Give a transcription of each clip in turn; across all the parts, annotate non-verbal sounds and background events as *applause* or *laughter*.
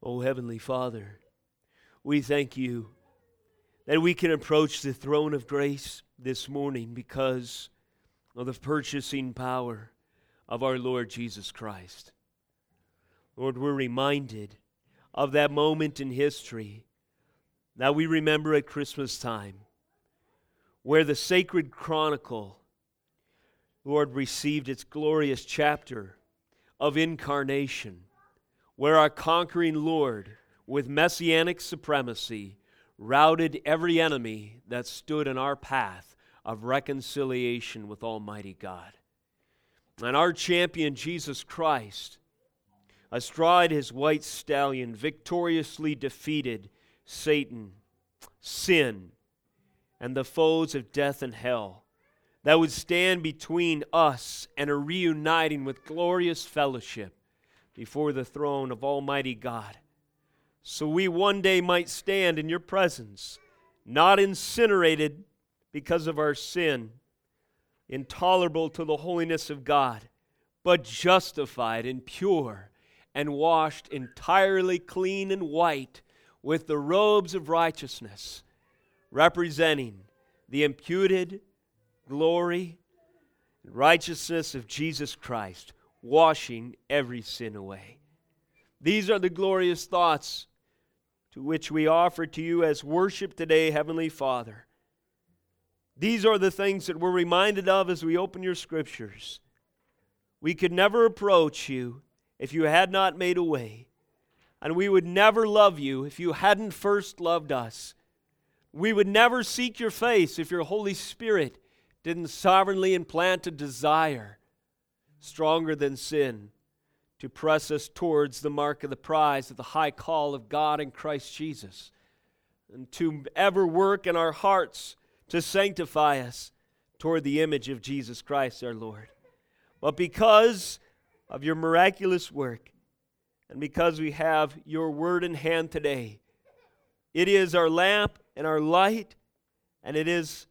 Oh, Heavenly Father, we thank you that we can approach the throne of grace this morning because of the purchasing power of our Lord Jesus Christ. Lord, we're reminded of that moment in history that we remember at Christmas time where the sacred chronicle, Lord, received its glorious chapter of incarnation, where our conquering Lord, with messianic supremacy, routed every enemy that stood in our path of reconciliation with Almighty God. And our champion, Jesus Christ, astride his white stallion, victoriously defeated Satan, sin, and the foes of death and hell that would stand between us and a reuniting with glorious fellowship before the throne of Almighty God. So we one day might stand in your presence, not incinerated because of our sin, intolerable to the holiness of God, but justified and pure and washed entirely clean and white with the robes of righteousness, representing the imputed glory and righteousness of Jesus Christ, washing every sin away. These are the glorious thoughts to which we offer to you as worship today, Heavenly Father. These are the things that we're reminded of as we open your scriptures. We could never approach you if you had not made a way, and we would never love you if you hadn't first loved us. We would never seek your face if your Holy Spirit didn't sovereignly implant a desire stronger than sin to press us towards the mark of the prize of the high call of God in Christ Jesus, and to ever work in our hearts to sanctify us toward the image of Jesus Christ our Lord. But because of your miraculous work, and because we have your word in hand today, it is our lamp and our light, and it is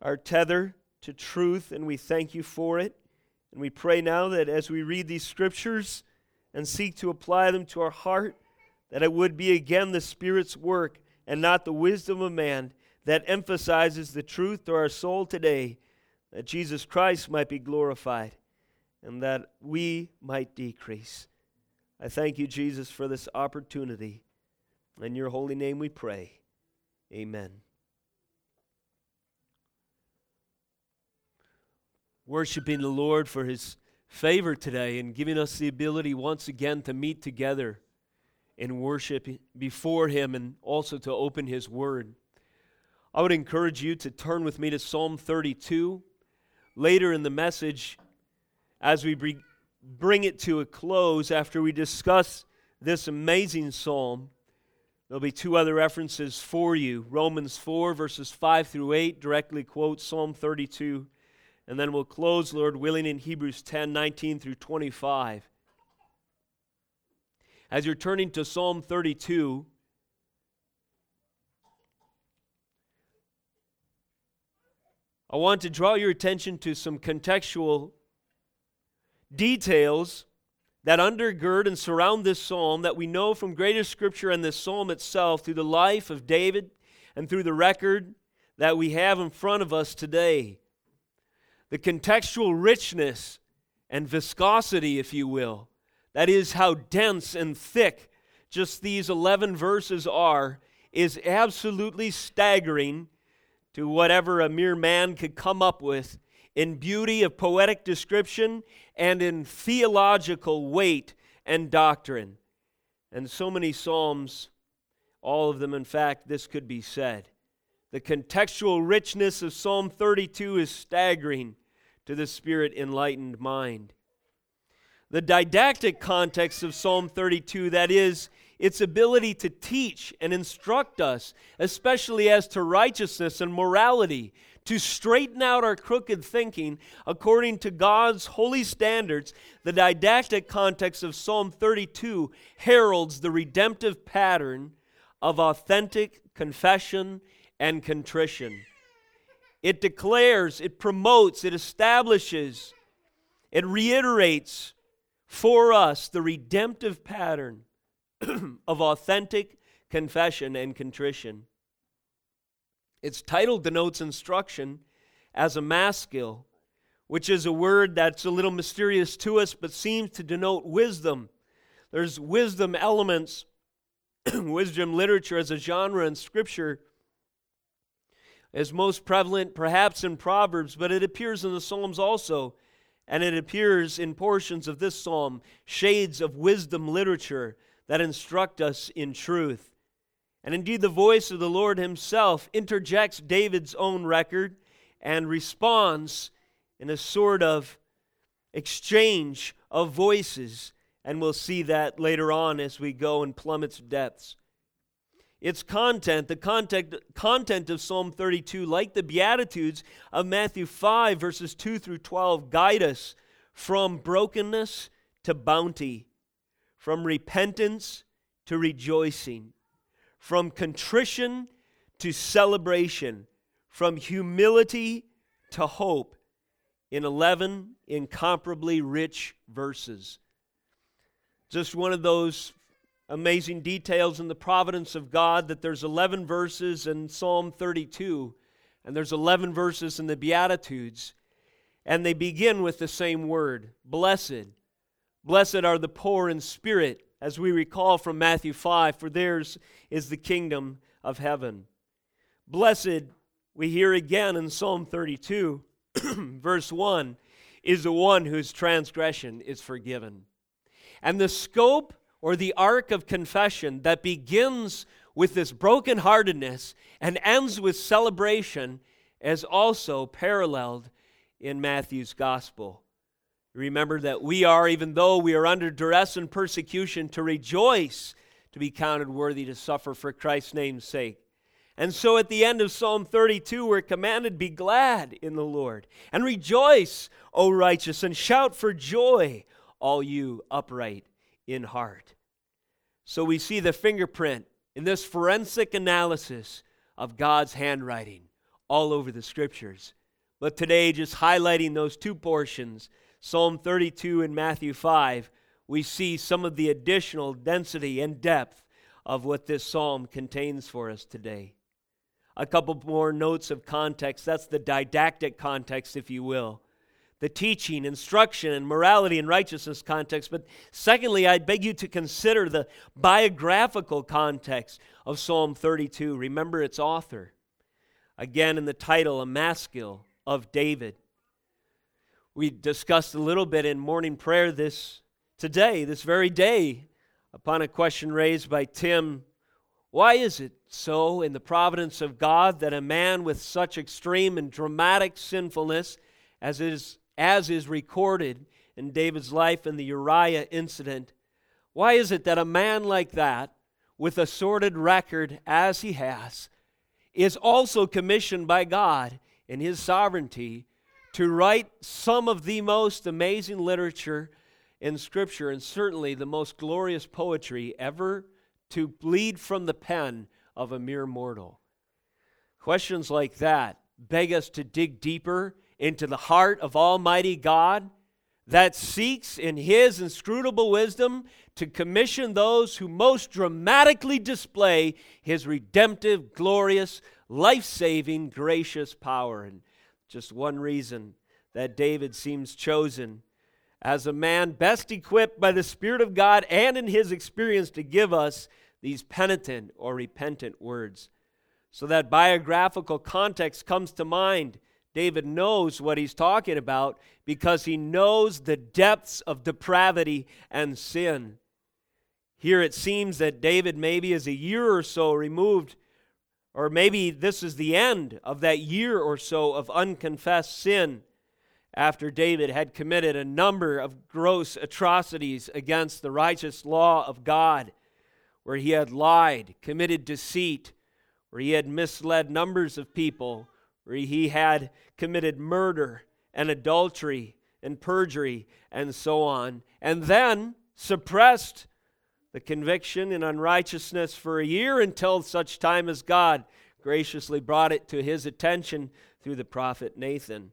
our tether to truth, and we thank you for it. And we pray now that as we read these scriptures and seek to apply them to our heart, that it would be again the Spirit's work and not the wisdom of man that emphasizes the truth to our soul today, that Jesus Christ might be glorified and that we might decrease. I thank you, Jesus, for this opportunity. In your holy name we pray. Amen. Worshiping the Lord for his favor today and giving us the ability once again to meet together in worship before him and also to open his word. I would encourage you to turn with me to Psalm 32. Later in the message, as we bring it to a close, after we discuss this amazing psalm, There'll be two other references for you. Romans 4, verses 5 through 8 directly quote Psalm 32. And then we'll close, Lord willing, in Hebrews 10, 19 through 25. As you're turning to Psalm 32, I want to draw your attention to some contextual details that undergird and surround this psalm that we know from greater scripture and this psalm itself through the life of David and through the record that we have in front of us today. The contextual richness and viscosity, if you will, that is, how dense and thick just these 11 verses are, is absolutely staggering to whatever a mere man could come up with in beauty of poetic description and in theological weight and doctrine. And so many Psalms, all of them, in fact, this could be said. The contextual richness of Psalm 32 is staggering to the spirit enlightened mind. The didactic context of Psalm 32, that is, its ability to teach and instruct us, especially as to righteousness and morality, to straighten out our crooked thinking according to God's holy standards, the didactic context of Psalm 32 heralds the redemptive pattern of authentic confession and contrition. It declares, it promotes, it establishes, it reiterates for us the redemptive pattern *clears throat* of authentic confession and contrition. Its title denotes instruction as a maskil, which is a word that's a little mysterious to us but seems to denote wisdom. There's wisdom elements, *clears throat* wisdom literature as a genre in Scripture is most prevalent perhaps in Proverbs, but it appears in the Psalms also. And it appears in portions of this psalm, shades of wisdom literature that instruct us in truth. And indeed, the voice of the Lord Himself interjects David's own record and responds in a sort of exchange of voices. And we'll see that later on as we go in plummet's depths. Its content, the content, content of Psalm 32, like the Beatitudes of Matthew 5, verses 2 through 12, guide us from brokenness to bounty, from repentance to rejoicing, from contrition to celebration, from humility to hope, in 11 incomparably rich verses. Just one of those amazing details in the providence of God that there's 11 verses in Psalm 32 and there's 11 verses in the Beatitudes, and they begin with the same word blessed. Blessed are the poor in spirit, as we recall from Matthew 5, for theirs is the kingdom of heaven. Blessed, we hear again in Psalm 32, *clears throat* verse 1, is the one whose transgression is forgiven. And the scope or the arc of confession that begins with this brokenheartedness and ends with celebration is also paralleled in Matthew's gospel. Remember that we are, even though we are under duress and persecution, to rejoice, to be counted worthy to suffer for Christ's name's sake. And so at the end of Psalm 32, we're commanded, Be glad in the Lord, and rejoice, O righteous, and shout for joy, all you upright in heart. So we see the fingerprint in this forensic analysis of God's handwriting all over the scriptures. But today, just highlighting those two portions, Psalm 32 and Matthew 5, we see some of the additional density and depth of what this psalm contains for us today. A couple more notes of context. That's the didactic context, if you will the teaching, instruction, and morality and righteousness context. But secondly, I beg you to consider the biographical context of Psalm 32. Remember its author. Again, in the title, a maskil of David. We discussed a little bit in morning prayer this today, this very day, upon a question raised by Tim. Why is it so in the providence of God that a man with such extreme and dramatic sinfulness as is as is recorded in David's life in the Uriah incident, why is it that a man like that, with a sordid record as he has, is also commissioned by God in his sovereignty to write some of the most amazing literature in Scripture and certainly the most glorious poetry ever to bleed from the pen of a mere mortal? Questions like that beg us to dig deeper into the heart of Almighty God that seeks in His inscrutable wisdom to commission those who most dramatically display His redemptive, glorious, life saving, gracious power. And just one reason that David seems chosen as a man best equipped by the Spirit of God and in his experience to give us these penitent or repentant words. So that biographical context comes to mind David knows what he's talking about because he knows the depths of depravity and sin. Here it seems that David maybe is a year or so removed, or maybe this is the end of that year or so of unconfessed sin after David had committed a number of gross atrocities against the righteous law of God, where he had lied, committed deceit, where he had misled numbers of people where he had committed murder and adultery and perjury and so on, and then suppressed the conviction in unrighteousness for a year until such time as God graciously brought it to his attention through the prophet Nathan.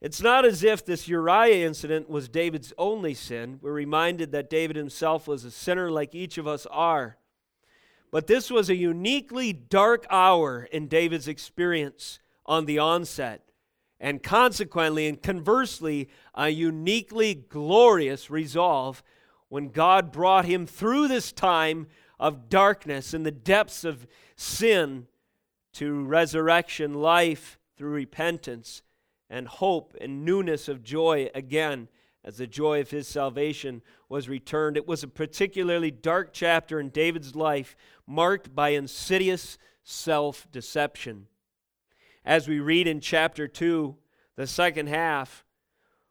It's not as if this Uriah incident was David's only sin. We're reminded that David himself was a sinner like each of us are. But this was a uniquely dark hour in David's experience on the onset, and consequently and conversely, a uniquely glorious resolve when God brought him through this time of darkness in the depths of sin to resurrection life through repentance and hope and newness of joy again as the joy of his salvation was returned. It was a particularly dark chapter in David's life, marked by insidious self deception. As we read in chapter 2, the second half,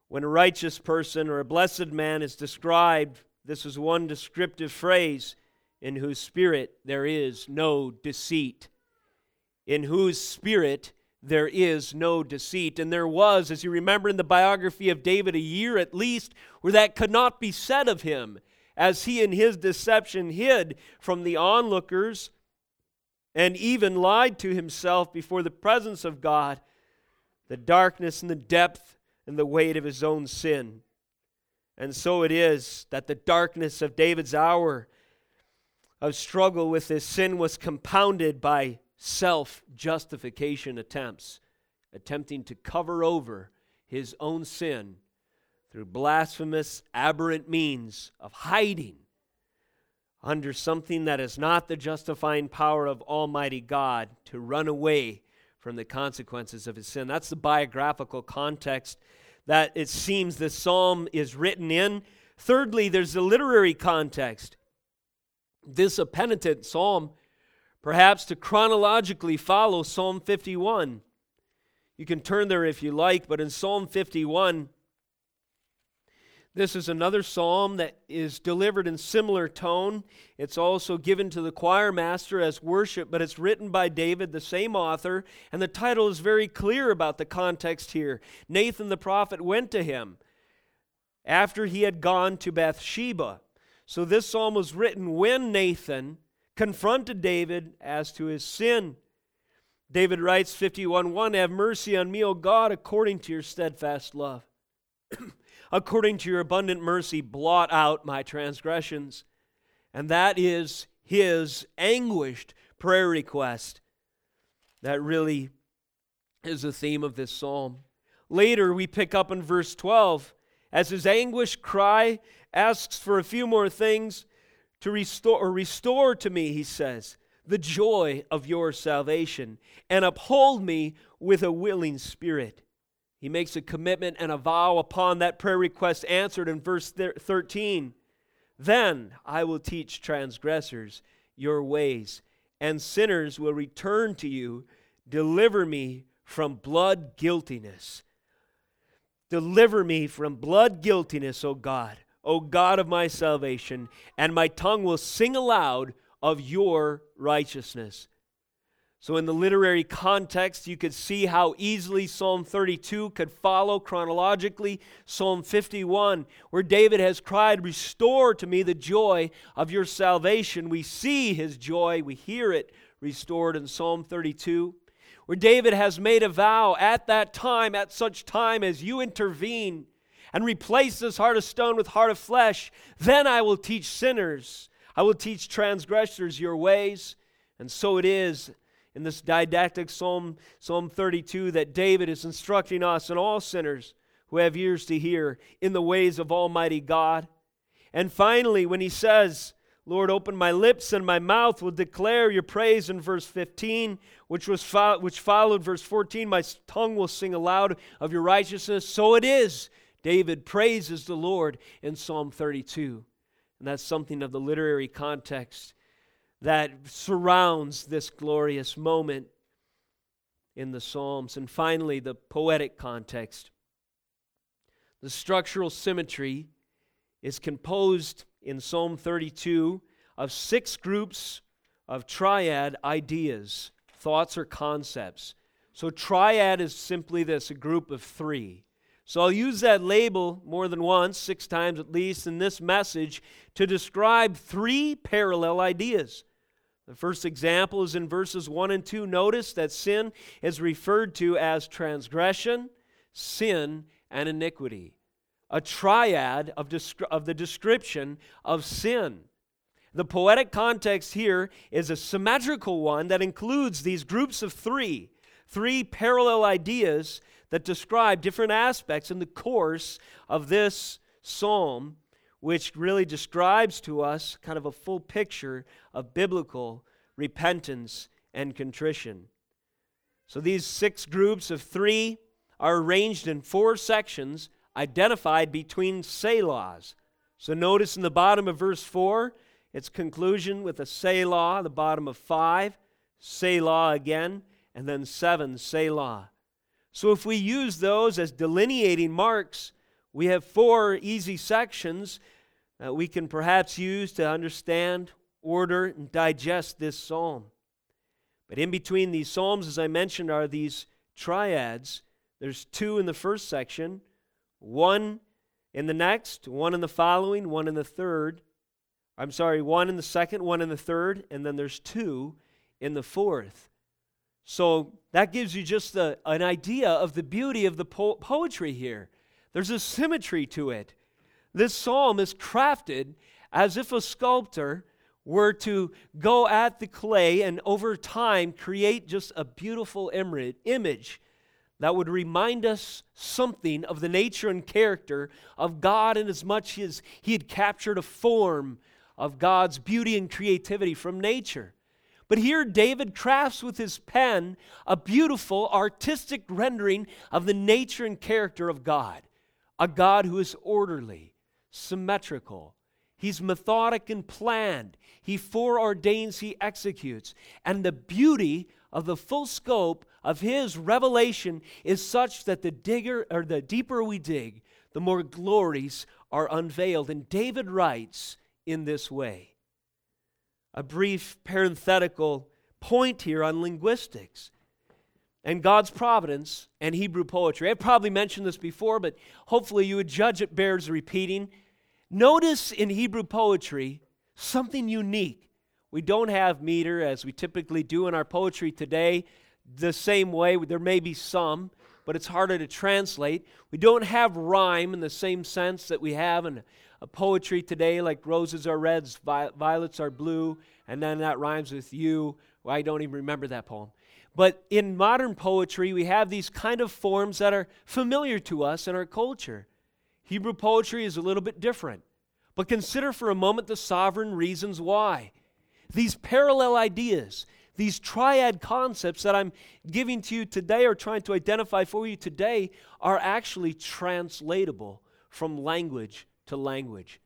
when a righteous person or a blessed man is described, this is one descriptive phrase in whose spirit there is no deceit. In whose spirit there is no deceit. And there was, as you remember in the biography of David, a year at least where that could not be said of him, as he in his deception hid from the onlookers and even lied to himself before the presence of God the darkness and the depth and the weight of his own sin. And so it is that the darkness of David's hour of struggle with his sin was compounded by self justification attempts, attempting to cover over his own sin through blasphemous, aberrant means of hiding under something that is not the justifying power of Almighty God to run away from the consequences of his sin. That's the biographical context that it seems this psalm is written in. Thirdly, there's the literary context. This a penitent psalm perhaps to chronologically follow Psalm 51. You can turn there if you like, but in Psalm 51, this is another psalm that is delivered in similar tone. It's also given to the choir master as worship, but it's written by David, the same author, and the title is very clear about the context here. Nathan the prophet went to him after he had gone to Bathsheba. So this psalm was written when Nathan confronted David as to his sin. David writes 51:1 Have mercy on me, O God, according to your steadfast love. *clears throat* according to your abundant mercy, blot out my transgressions. And that is his anguished prayer request. That really is the theme of this psalm. Later, we pick up in verse 12 as his anguished cry asks for a few more things to restore or restore to me, he says, the joy of your salvation and uphold me with a willing spirit. He makes a commitment and a vow upon that prayer request answered in verse 13. Then I will teach transgressors your ways, and sinners will return to you. Deliver me from blood guiltiness. Deliver me from blood guiltiness, O God. O God of my salvation, and my tongue will sing aloud of your righteousness. So, in the literary context, you could see how easily Psalm 32 could follow chronologically Psalm 51, where David has cried, Restore to me the joy of your salvation. We see his joy, we hear it restored in Psalm 32, where David has made a vow at that time, at such time as you intervene and replace this heart of stone with heart of flesh, then I will teach sinners, I will teach transgressors your ways. And so it is in this didactic Psalm, Psalm 32 that David is instructing us and all sinners who have ears to hear in the ways of Almighty God. And finally, when he says, Lord, open my lips and my mouth will declare your praise in verse 15, which, was fo- which followed verse 14. My tongue will sing aloud of your righteousness. So it is David praises the Lord in Psalm 32. And that's something of the literary context that surrounds this glorious moment in the Psalms. And finally, the poetic context. The structural symmetry is composed in Psalm 32 of six groups of triad ideas, thoughts, or concepts. So, triad is simply this a group of three. So I'll use that label more than once, six times at least, in this message to describe three parallel ideas. The first example is in verses 1 and 2. Notice that sin is referred to as transgression. sin, and iniquity. A triad of, descri- of the description of sin. The poetic context here is a symmetrical one that includes these groups of three, three parallel ideas that describe different aspects in the course of this psalm, which really describes to us kind of a full picture of biblical repentance and contrition. So these six groups of three are arranged in four sections identified between Selahs. So notice in the bottom of verse 4, its conclusion with a Selah, the bottom of 5, Selah again, and then 7, Selah. So if we use those as delineating marks, we have four easy sections that we can perhaps use to understand, order, and digest this psalm. But in between these psalms, as I mentioned, are these triads. There's two in the first section, one in the next, one in the following, one in the third. I'm sorry, one in the second, one in the third, and then there's two in the fourth. So that gives you just a, an idea of the beauty of the po- poetry here. There's a symmetry to it. This psalm is crafted as if a sculptor were to go at the clay and over time create just a beautiful image that would remind us something of the nature and character of God, in as much as He had captured a form of God's beauty and creativity from nature. But here, David crafts with his pen a beautiful artistic rendering of the nature and character of God, a God who is orderly, symmetrical. He's methodic and planned. He foreordains, he executes. And the beauty of the full scope of his revelation is such that the digger or the deeper we dig, the more glories are unveiled. And David writes in this way a brief parenthetical point here on linguistics and God's providence and Hebrew poetry. I've probably mentioned this before, but hopefully you would judge it bears repeating. Notice in Hebrew poetry something unique. We don't have meter as we typically do in our poetry today, the same way. There may be some, but it's harder to translate. We don't have rhyme in the same sense that we have in poetry today, like roses are reds, violets are blue, and then that rhymes with you. Well, I don't even remember that poem. But in modern poetry, we have these kind of forms that are familiar to us in our culture. Hebrew poetry is a little bit different. But consider for a moment the sovereign reasons why. These parallel ideas, these triad concepts that I'm giving to you today or trying to identify for you today are actually translatable from language to language.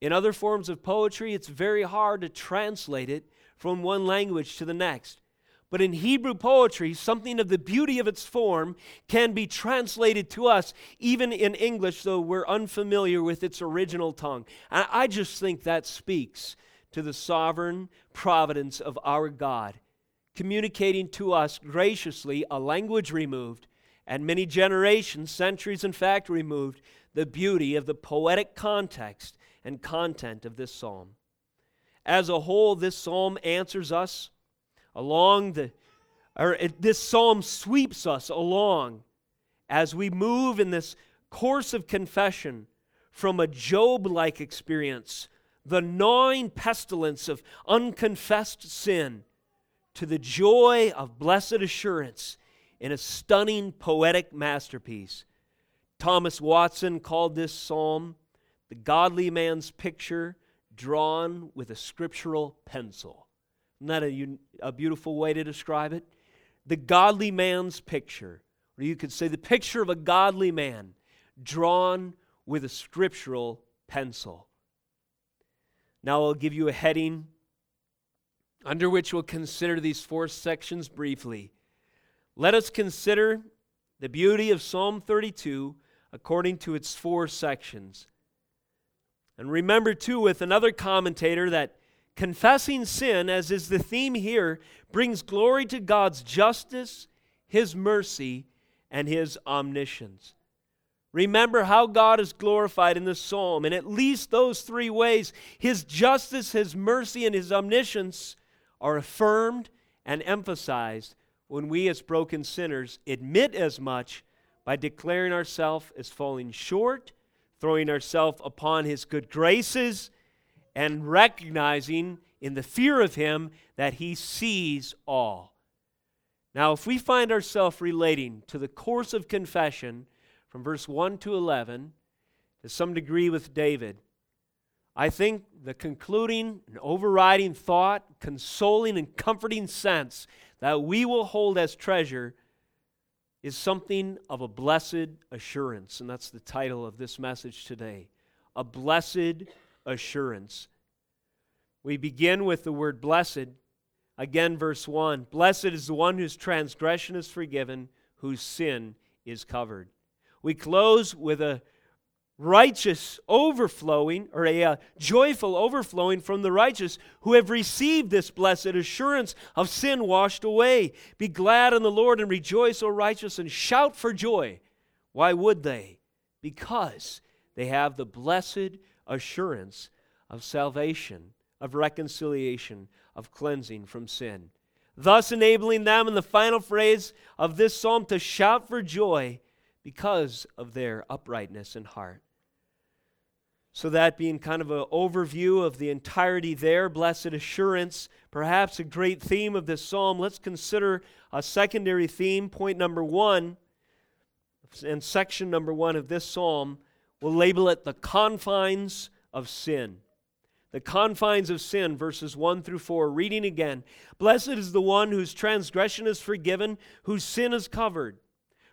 In other forms of poetry, it's very hard to translate it from one language to the next. But in Hebrew poetry, something of the beauty of its form can be translated to us, even in English, though we're unfamiliar with its original tongue. And I just think that speaks to the sovereign providence of our God, communicating to us graciously a language removed and many generations, centuries, in fact, removed, the beauty of the poetic context and content of this psalm. As a whole, this psalm answers us along the, or this psalm sweeps us along as we move in this course of confession from a Job like experience, the gnawing pestilence of unconfessed sin, to the joy of blessed assurance in a stunning poetic masterpiece Thomas Watson called this psalm the godly man's picture drawn with a scriptural pencil. Isn't that a, a beautiful way to describe it? The godly man's picture, or you could say the picture of a godly man drawn with a scriptural pencil. Now I'll give you a heading under which we'll consider these four sections briefly. Let us consider the beauty of Psalm 32 according to its four sections. And remember, too, with another commentator, that confessing sin, as is the theme here, brings glory to God's justice, His mercy, and His omniscience. Remember how God is glorified in this psalm. In at least those three ways, His justice, His mercy, and His omniscience are affirmed and emphasized when we, as broken sinners, admit as much by declaring ourselves as falling short, throwing ourselves upon His good graces, and recognizing in the fear of Him that He sees all. Now, if we find ourselves relating to the course of confession from verse 1 to 11, to some degree with David, I think the concluding and overriding thought, consoling and comforting sense that we will hold as treasure is something of a blessed assurance. And that's the title of this message today A Blessed Assurance. We begin with the word blessed. Again, verse 1 Blessed is the one whose transgression is forgiven, whose sin is covered. We close with a righteous overflowing, or a uh, joyful overflowing from the righteous who have received this blessed assurance of sin washed away. Be glad in the Lord and rejoice, O righteous, and shout for joy. Why would they? Because they have the blessed assurance of salvation, of reconciliation, of cleansing from sin. Thus, enabling them in the final phrase of this psalm to shout for joy because of their uprightness in heart. So, that being kind of an overview of the entirety there, blessed assurance, perhaps a great theme of this psalm, let's consider a secondary theme. Point number one, and section number one of this psalm, we'll label it the confines of sin. The confines of sin, verses 1 through 4. Reading again Blessed is the one whose transgression is forgiven, whose sin is covered.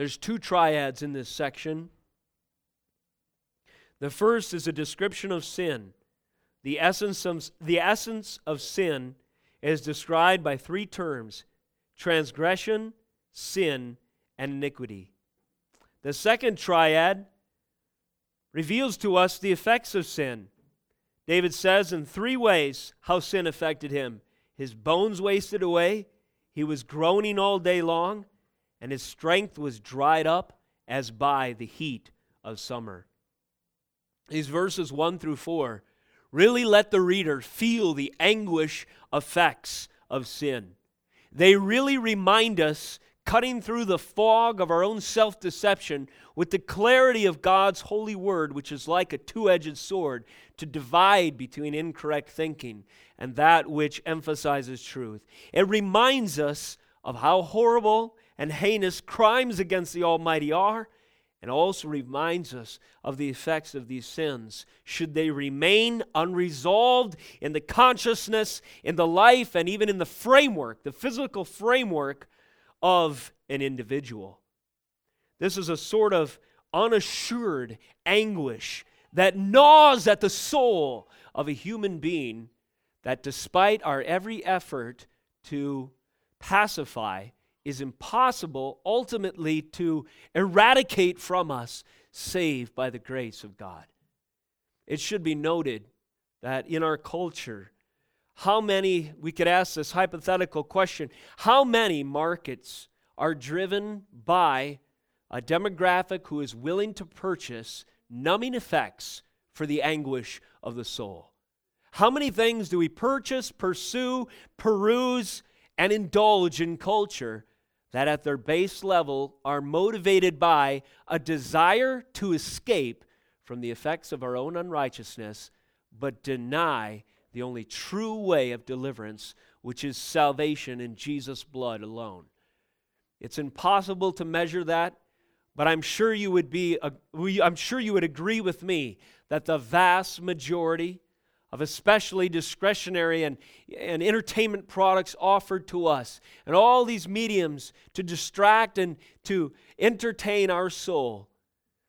There's two triads in this section. The first is a description of sin. The essence of, the essence of sin is described by three terms transgression, sin, and iniquity. The second triad reveals to us the effects of sin. David says in three ways how sin affected him his bones wasted away, he was groaning all day long, and his strength was dried up as by the heat of summer. These verses 1 through 4 really let the reader feel the anguish effects of sin. They really remind us, cutting through the fog of our own self deception, with the clarity of God's holy word, which is like a two edged sword, to divide between incorrect thinking and that which emphasizes truth. It reminds us of how horrible and heinous crimes against the Almighty are, and also reminds us of the effects of these sins should they remain unresolved in the consciousness, in the life, and even in the framework, the physical framework of an individual. This is a sort of unassured anguish that gnaws at the soul of a human being that despite our every effort to pacify, is impossible ultimately to eradicate from us, save by the grace of God. It should be noted that in our culture, how many, we could ask this hypothetical question, how many markets are driven by a demographic who is willing to purchase numbing effects for the anguish of the soul? How many things do we purchase, pursue, peruse, and indulge in culture that at their base level are motivated by a desire to escape from the effects of our own unrighteousness, but deny the only true way of deliverance, which is salvation in Jesus' blood alone. It's impossible to measure that, but I'm sure you would be I'm sure you would agree with me that the vast majority of especially discretionary and, and entertainment products offered to us, and all these mediums to distract and to entertain our soul,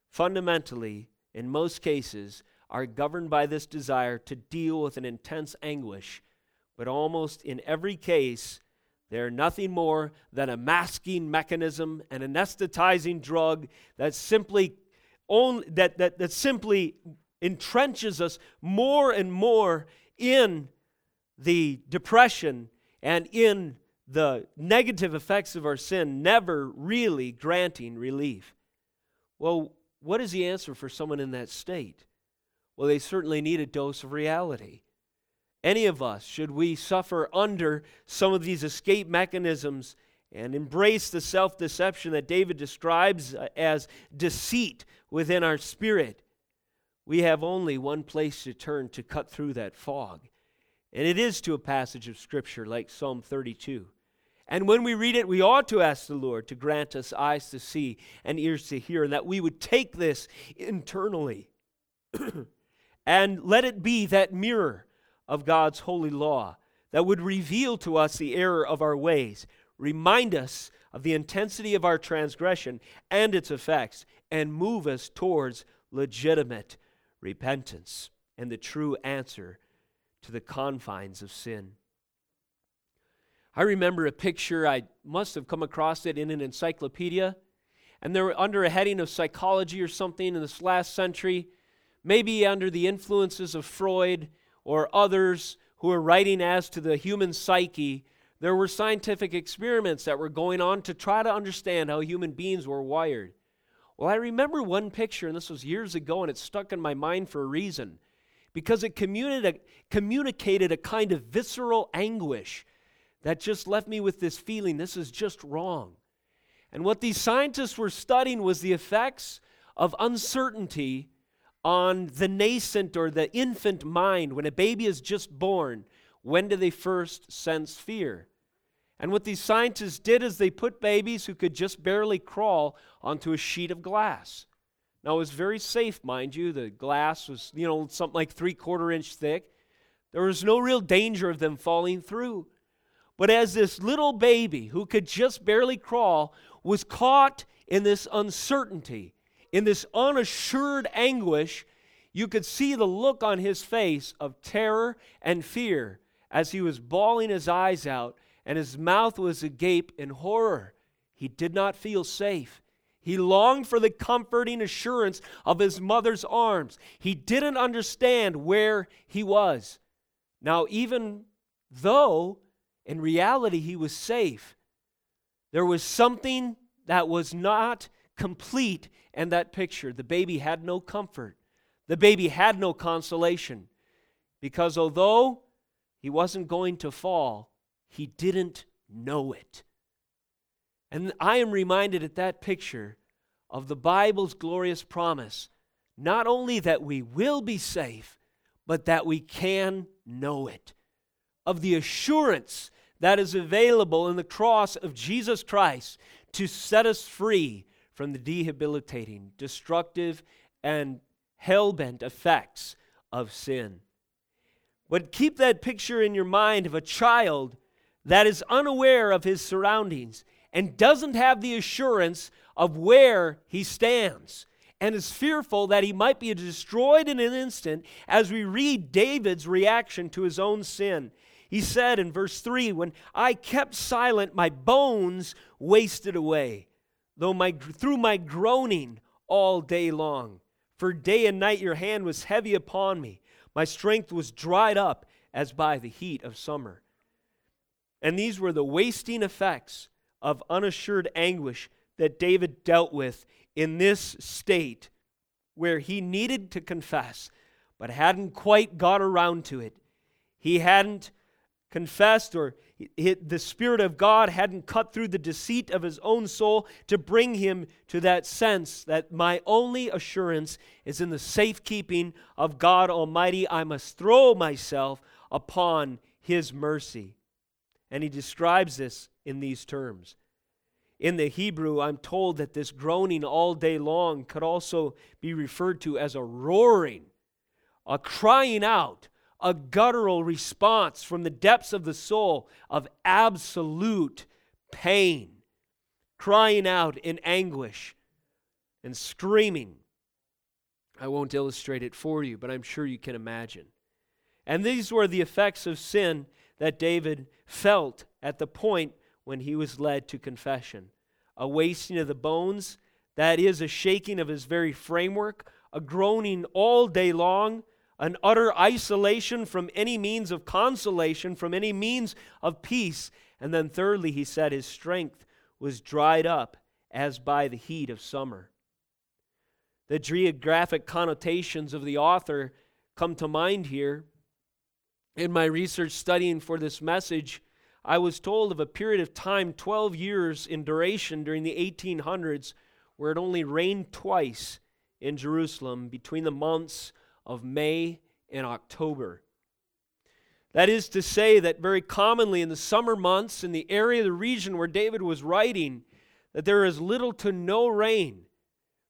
fundamentally, in most cases, are governed by this desire to deal with an intense anguish. But almost in every case, they're nothing more than a masking mechanism and anesthetizing drug that simply only, that, that, that simply entrenches us more and more in the depression and in the negative effects of our sin, never really granting relief. Well, what is the answer for someone in that state? Well, they certainly need a dose of reality. Any of us, should we suffer under some of these escape mechanisms and embrace the self deception that David describes uh, as deceit within our spirit, we have only one place to turn to cut through that fog. And it is to a passage of Scripture like Psalm 32. And when we read it, we ought to ask the Lord to grant us eyes to see and ears to hear, and that we would take this internally *clears throat* and let it be that mirror of God's holy law that would reveal to us the error of our ways, remind us of the intensity of our transgression and its effects, and move us towards legitimate repentance and the true answer to the confines of sin. I remember a picture, I must have come across it in an encyclopedia, and they were under a heading of psychology or something in this last century, maybe under the influences of Freud or others who were writing as to the human psyche. There were scientific experiments that were going on to try to understand how human beings were wired. Well, I remember one picture, and this was years ago, and it stuck in my mind for a reason because it communicated a kind of visceral anguish that just left me with this feeling this is just wrong. And what these scientists were studying was the effects of uncertainty on the nascent or the infant mind when a baby is just born. When do they first sense fear? And what these scientists did is they put babies who could just barely crawl onto a sheet of glass. Now, it was very safe, mind you. The glass was, you know, something like three quarter inch thick. There was no real danger of them falling through. But as this little baby who could just barely crawl was caught in this uncertainty, in this unassured anguish, you could see the look on his face of terror and fear as he was bawling his eyes out and his mouth was agape in horror. He did not feel safe. He longed for the comforting assurance of his mother's arms. He didn't understand where he was. Now, even though in reality, he was safe. There was something that was not complete in that picture. The baby had no comfort, the baby had no consolation. Because although he wasn't going to fall, he didn't know it. And I am reminded at that picture of the Bible's glorious promise not only that we will be safe, but that we can know it of the assurance that is available in the cross of Jesus Christ to set us free from the debilitating, destructive, and hell bent effects of sin. But keep that picture in your mind of a child that is unaware of his surroundings and doesn't have the assurance of where he stands and is fearful that he might be destroyed in an instant as we read David's reaction to his own sin. He said in verse 3 When I kept silent, my bones wasted away, though my, through my groaning all day long. For day and night your hand was heavy upon me. My strength was dried up as by the heat of summer. And these were the wasting effects of unassured anguish that David dealt with in this state where he needed to confess, but hadn't quite got around to it. He hadn't confessed or the Spirit of God hadn't cut through the deceit of his own soul to bring him to that sense that my only assurance is in the safekeeping of God Almighty. I must throw myself upon his mercy. And he describes this in these terms. In the Hebrew, I'm told that this groaning all day long could also be referred to as a roaring, a crying out a guttural response from the depths of the soul of absolute pain, crying out in anguish and screaming. I won't illustrate it for you, but I'm sure you can imagine. And these were the effects of sin that David felt at the point when he was led to confession a wasting of the bones That is a shaking of his very framework, a groaning all day long, an utter isolation from any means of consolation, from any means of peace. And then, thirdly, he said his strength was dried up as by the heat of summer. The geographic connotations of the author come to mind here. In my research studying for this message, I was told of a period of time, 12 years in duration during the 1800s, where it only rained twice in Jerusalem between the months of May and October. That is to say, that very commonly in the summer months, in the area, of the region where David was writing, that there is little to no rain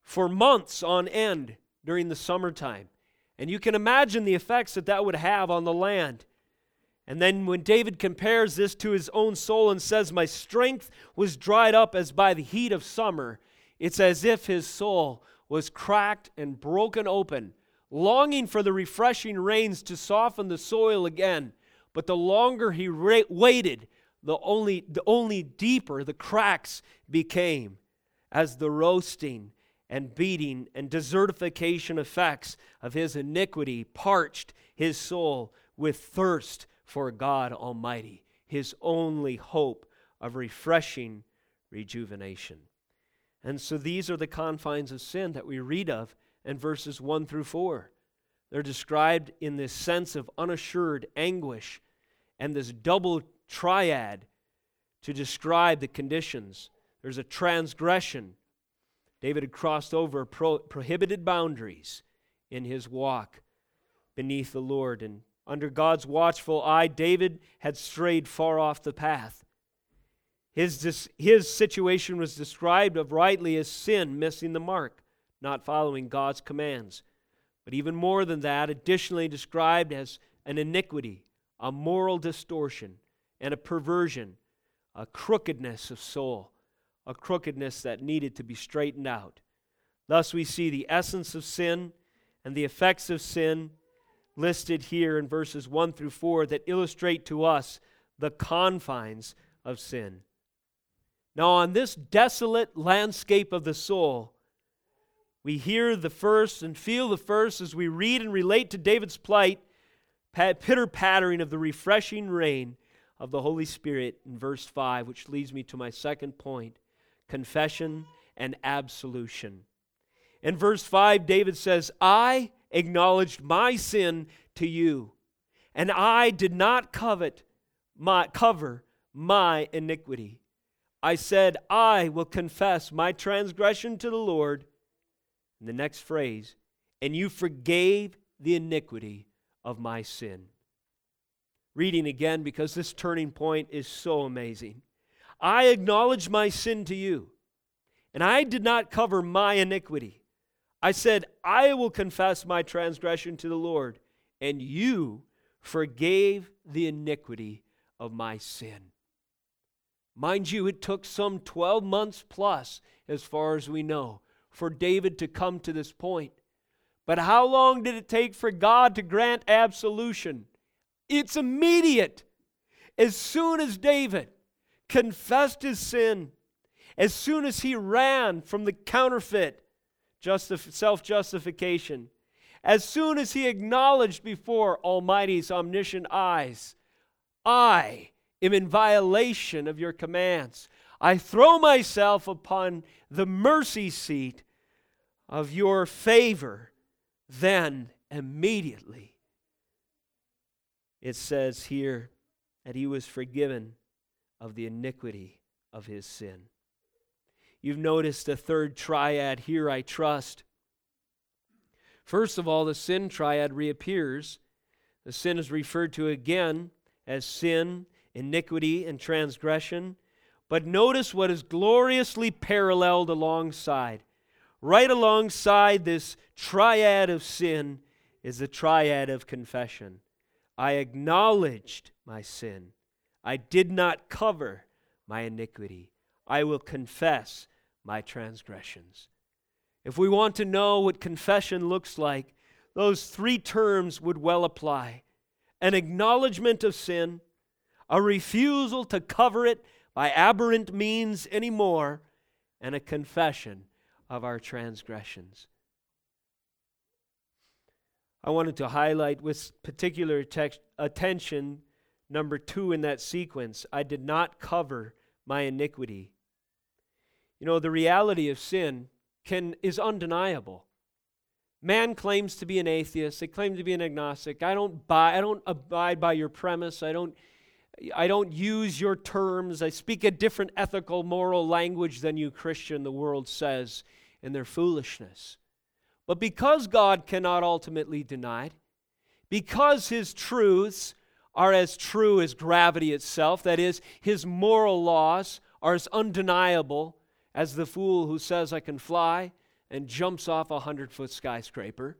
for months on end during the summertime. And you can imagine the effects that that would have on the land. And then when David compares this to his own soul and says, My strength was dried up as by the heat of summer, it's as if his soul was cracked and broken open, longing for the refreshing rains to soften the soil again. But the longer he ra- waited, the only, the only deeper the cracks became as the roasting and beating and desertification effects of his iniquity parched his soul with thirst for God Almighty, his only hope of refreshing rejuvenation. And so these are the confines of sin that we read of in verses 1 through 4. They're described in this sense of unassured anguish and this double triad to describe the conditions. There's a transgression. David had crossed over pro- prohibited boundaries in his walk beneath the Lord and under God's watchful eye, David had strayed far off the path. His, his situation was described of rightly as sin, missing the mark, not following God's commands. But even more than that, additionally described as an iniquity, a moral distortion, and a perversion, a crookedness of soul, a crookedness that needed to be straightened out. Thus, we see the essence of sin and the effects of sin listed here in verses 1 through 4 that illustrate to us the confines of sin. Now, on this desolate landscape of the soul, we hear the first and feel the first as we read and relate to David's plight, pitter pattering of the refreshing rain of the Holy Spirit in verse 5, which leads me to my second point confession and absolution. In verse 5, David says, I acknowledged my sin to you, and I did not covet my, cover my iniquity. I said, I will confess my transgression to the Lord. And the next phrase, and you forgave the iniquity of my sin. Reading again because this turning point is so amazing. I acknowledge my sin to you, and I did not cover my iniquity. I said, I will confess my transgression to the Lord, and you forgave the iniquity of my sin. Mind you, it took some 12 months plus, as far as we know, for David to come to this point. But how long did it take for God to grant absolution? It's immediate. As soon as David confessed his sin, as soon as he ran from the counterfeit justif- self justification. As soon as he acknowledged before Almighty's omniscient eyes, I am in violation of your commands. I throw myself upon the mercy seat of your favor. Then immediately it says here that he was forgiven of the iniquity of his sin. You've noticed a third triad here, I trust. First of all, the sin triad reappears. The sin is referred to again as sin, iniquity, and transgression. But notice what is gloriously paralleled alongside. Right alongside this triad of sin is the triad of confession. I acknowledged my sin. I did not cover my iniquity. I will confess my transgressions. If we want to know what confession looks like, those three terms would well apply an acknowledgement of sin, a refusal to cover it by aberrant means anymore, and a confession of our transgressions. I wanted to highlight with particular text, attention number two in that sequence. I did not cover my iniquity. You know, the reality of sin can, is undeniable. Man claims to be an atheist. They claim to be an agnostic. I don't buy. I don't abide by your premise. I don't. I don't use your terms. I speak a different ethical, moral language than you, Christian. The world says in their foolishness. But because God cannot ultimately deny it, because His truths are as true as gravity itself, that is, His moral laws are as undeniable as the fool who says, I can fly and jumps off a hundred foot skyscraper.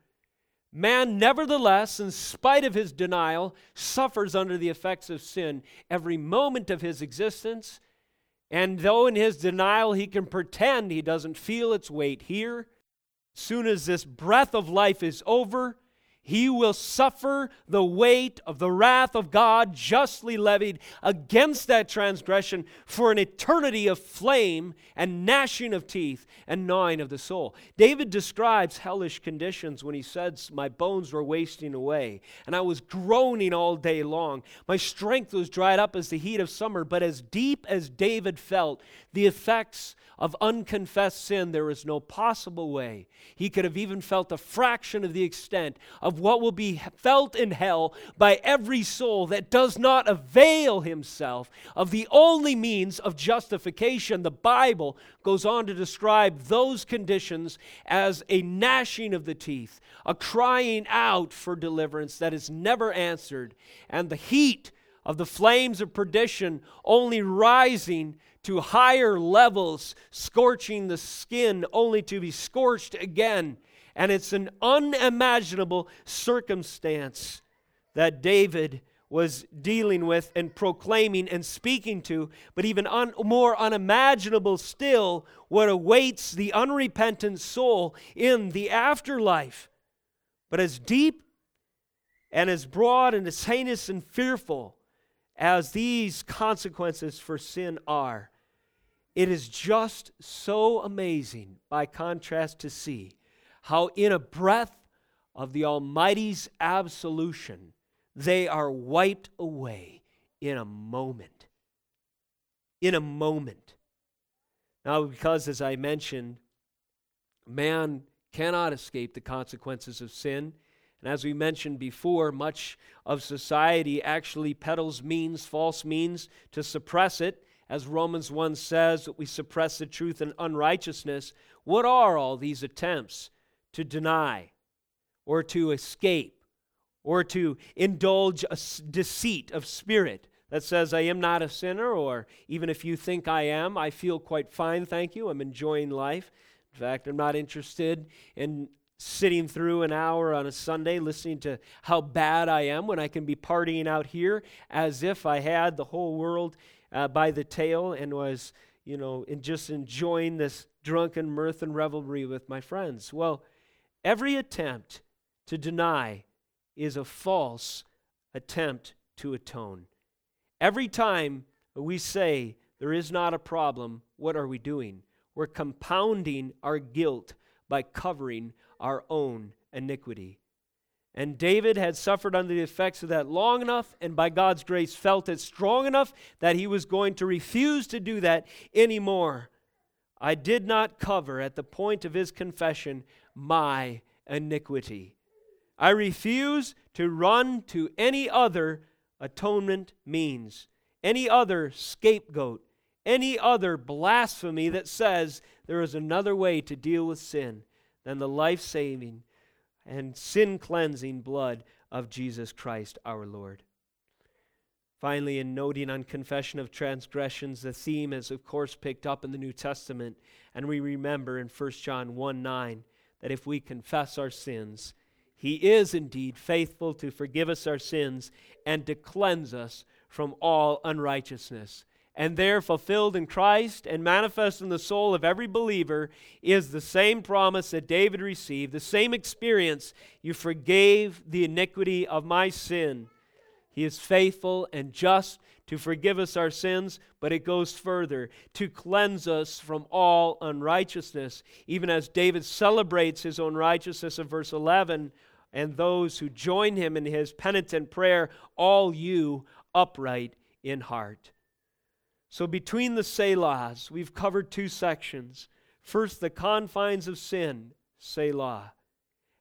Man, nevertheless, in spite of his denial, suffers under the effects of sin every moment of his existence. And though in his denial he can pretend he doesn't feel its weight here, soon as this breath of life is over, he will suffer the weight of the wrath of God justly levied against that transgression for an eternity of flame and gnashing of teeth and gnawing of the soul. David describes hellish conditions when he says, My bones were wasting away, and I was groaning all day long. My strength was dried up as the heat of summer, but as deep as David felt the effects of unconfessed sin, there is no possible way he could have even felt a fraction of the extent of what will be felt in hell by every soul that does not avail himself of the only means of justification. The Bible goes on to describe those conditions as a gnashing of the teeth, a crying out for deliverance that is never answered, and the heat of the flames of perdition only rising to higher levels, scorching the skin only to be scorched again. And it's an unimaginable circumstance that David was dealing with and proclaiming and speaking to, but even un- more unimaginable still, what awaits the unrepentant soul in the afterlife. But as deep and as broad and as heinous and fearful as these consequences for sin are, it is just so amazing, by contrast, to see how, in a breath of the Almighty's absolution, they are wiped away in a moment. In a moment. Now, because, as I mentioned, man cannot escape the consequences of sin. And as we mentioned before, much of society actually peddles means, false means, to suppress it as Romans 1 says, that we suppress the truth in unrighteousness. What are all these attempts to deny or to escape or to indulge a deceit of spirit that says, I am not a sinner, or even if you think I am, I feel quite fine, thank you. I'm enjoying life. In fact, I'm not interested in sitting through an hour on a Sunday listening to how bad I am when I can be partying out here as if I had the whole world uh, by the tail and was, you know, in just enjoying this drunken mirth and revelry with my friends. Well, every attempt to deny is a false attempt to atone. Every time we say there is not a problem, what are we doing? We're compounding our guilt by covering our own iniquity. And David had suffered under the effects of that long enough, and by God's grace felt it strong enough that he was going to refuse to do that anymore. I did not cover at the point of his confession my iniquity. I refuse to run to any other atonement means, any other scapegoat, any other blasphemy that says there is another way to deal with sin than the life saving and sin cleansing blood of Jesus Christ our Lord. Finally, in noting on confession of transgressions, the theme is, of course, picked up in the New Testament. And we remember in 1 John 1 9 that if we confess our sins, he is indeed faithful to forgive us our sins and to cleanse us from all unrighteousness and there fulfilled in Christ and manifest in the soul of every believer is the same promise that David received, the same experience. You forgave the iniquity of my sin. He is faithful and just to forgive us our sins, but it goes further to cleanse us from all unrighteousness. Even as David celebrates his own righteousness in verse 11, and those who join him in his penitent prayer, all you upright in heart. So, between the Selahs, we've covered two sections. First, the confines of sin, Selah.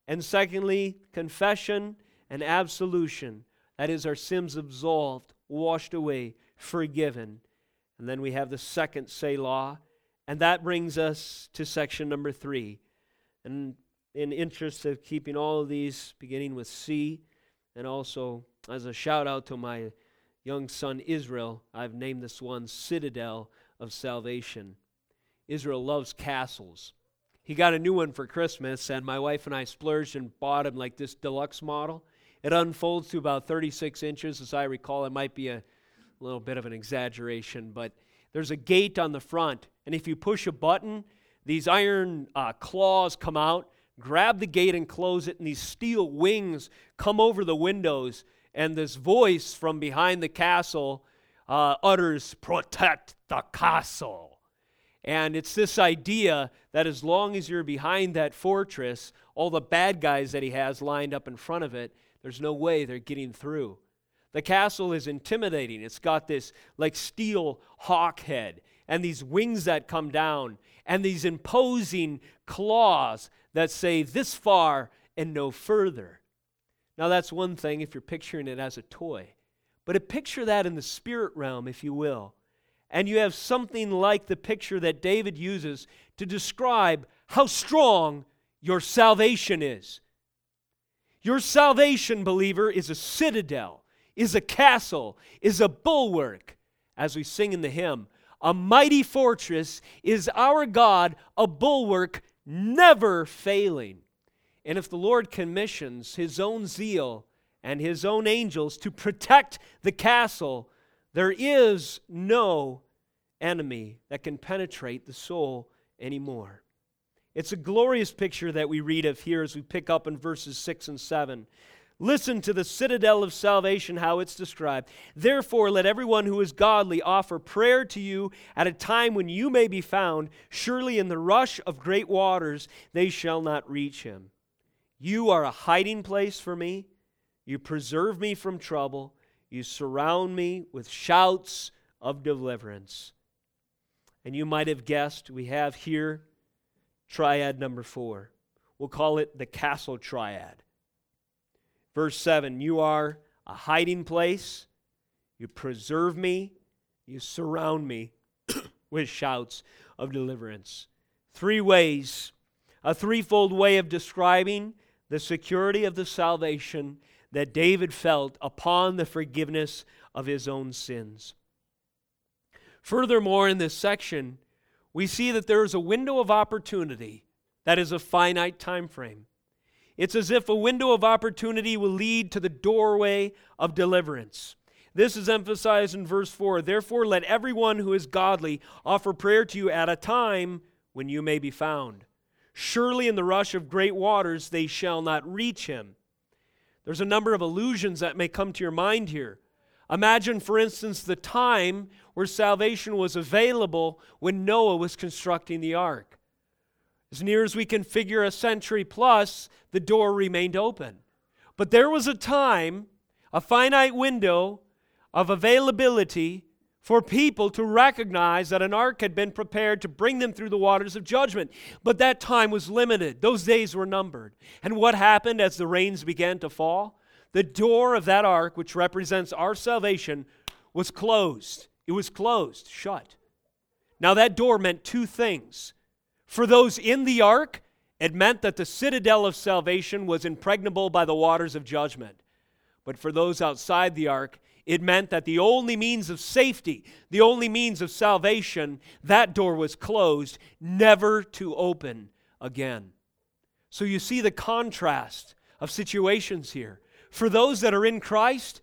And secondly, confession and absolution. That is, our sins absolved, washed away, forgiven. And then we have the second Selah, and that brings us to section number three. And in interest of keeping all of these beginning with C, and also as a shout out to my young son Israel, I've named this one Citadel of Salvation. Israel loves castles. He got a new one for Christmas, and my wife and I splurged and bought him like this deluxe model. It unfolds to about 36 inches, as I recall. It might be a little bit of an exaggeration, but there's a gate on the front, and if you push a button, these iron uh, claws come out, grab the gate and close it, and these steel wings come over the windows, and this voice from behind the castle uh, utters, Protect the castle. And it's this idea that as long as you're behind that fortress, all the bad guys that he has lined up in front of it, there's no way they're getting through. The castle is intimidating. It's got this like steel hawk head and these wings that come down and these imposing claws that say this far and no further. Now, that's one thing if you're picturing it as a toy. But picture that in the spirit realm, if you will. And you have something like the picture that David uses to describe how strong your salvation is. Your salvation, believer, is a citadel, is a castle, is a bulwark. As we sing in the hymn, a mighty fortress is our God, a bulwark never failing. And if the Lord commissions his own zeal and his own angels to protect the castle, there is no enemy that can penetrate the soul anymore. It's a glorious picture that we read of here as we pick up in verses 6 and 7. Listen to the citadel of salvation, how it's described. Therefore, let everyone who is godly offer prayer to you at a time when you may be found. Surely in the rush of great waters they shall not reach him. You are a hiding place for me. You preserve me from trouble. You surround me with shouts of deliverance. And you might have guessed we have here triad number four. We'll call it the castle triad. Verse 7 You are a hiding place, you preserve me, you surround me *coughs* with shouts of deliverance. Three ways, a threefold way of describing the security of the salvation that David felt upon the forgiveness of his own sins. Furthermore, in this section, we see that there is a window of opportunity that is a finite time frame. It's as if a window of opportunity will lead to the doorway of deliverance. This is emphasized in verse 4. Therefore, let everyone who is godly offer prayer to you at a time when you may be found. Surely in the rush of great waters they shall not reach him. There's a number of allusions that may come to your mind here. Imagine, for instance, the time where salvation was available when Noah was constructing the ark. As near as we can figure a century plus, the door remained open. But there was a time, a finite window of availability for people to recognize that an ark had been prepared to bring them through the waters of judgment. But that time was limited, those days were numbered. And what happened as the rains began to fall? The door of that ark, which represents our salvation, was closed. It was closed, shut. Now, that door meant two things. For those in the ark, it meant that the citadel of salvation was impregnable by the waters of judgment. But for those outside the ark, it meant that the only means of safety, the only means of salvation, that door was closed, never to open again. So you see the contrast of situations here. For those that are in Christ,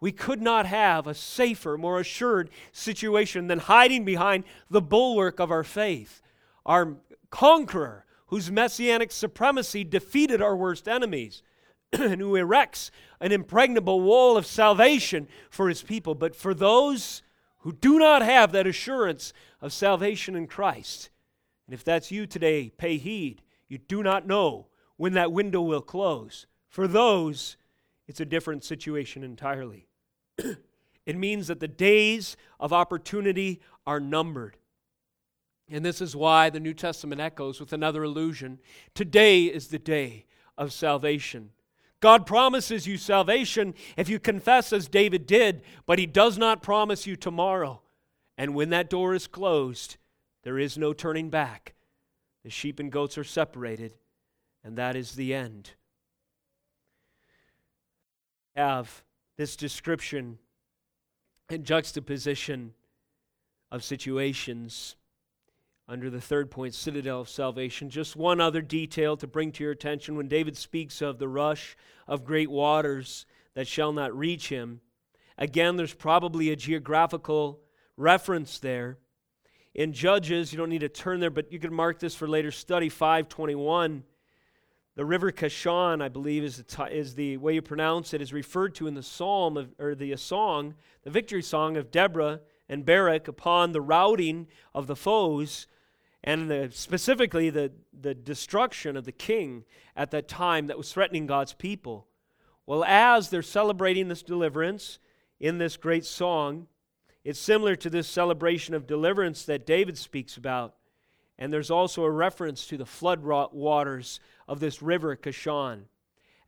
we could not have a safer, more assured situation than hiding behind the bulwark of our faith, our conqueror, whose messianic supremacy defeated our worst enemies. *clears throat* and who erects an impregnable wall of salvation for his people. But for those who do not have that assurance of salvation in Christ, and if that's you today, pay heed. You do not know when that window will close. For those, it's a different situation entirely. *clears throat* it means that the days of opportunity are numbered. And this is why the New Testament echoes with another illusion. Today is the day of salvation. God promises you salvation if you confess as David did, but he does not promise you tomorrow. And when that door is closed, there is no turning back. The sheep and goats are separated, and that is the end. Have this description and juxtaposition of situations under the third point, citadel of salvation. Just one other detail to bring to your attention when David speaks of the rush of great waters that shall not reach him. Again, there's probably a geographical reference there. In Judges, you don't need to turn there, but you can mark this for later study, 521. The river Kishon, I believe, is the, is the way you pronounce it, is referred to in the psalm of, or the uh, song, the victory song of Deborah and Barak upon the routing of the foes and the, specifically the, the destruction of the king at that time that was threatening God's people. Well, as they're celebrating this deliverance in this great song, it's similar to this celebration of deliverance that David speaks about. And there's also a reference to the flood waters of this river, Kishon.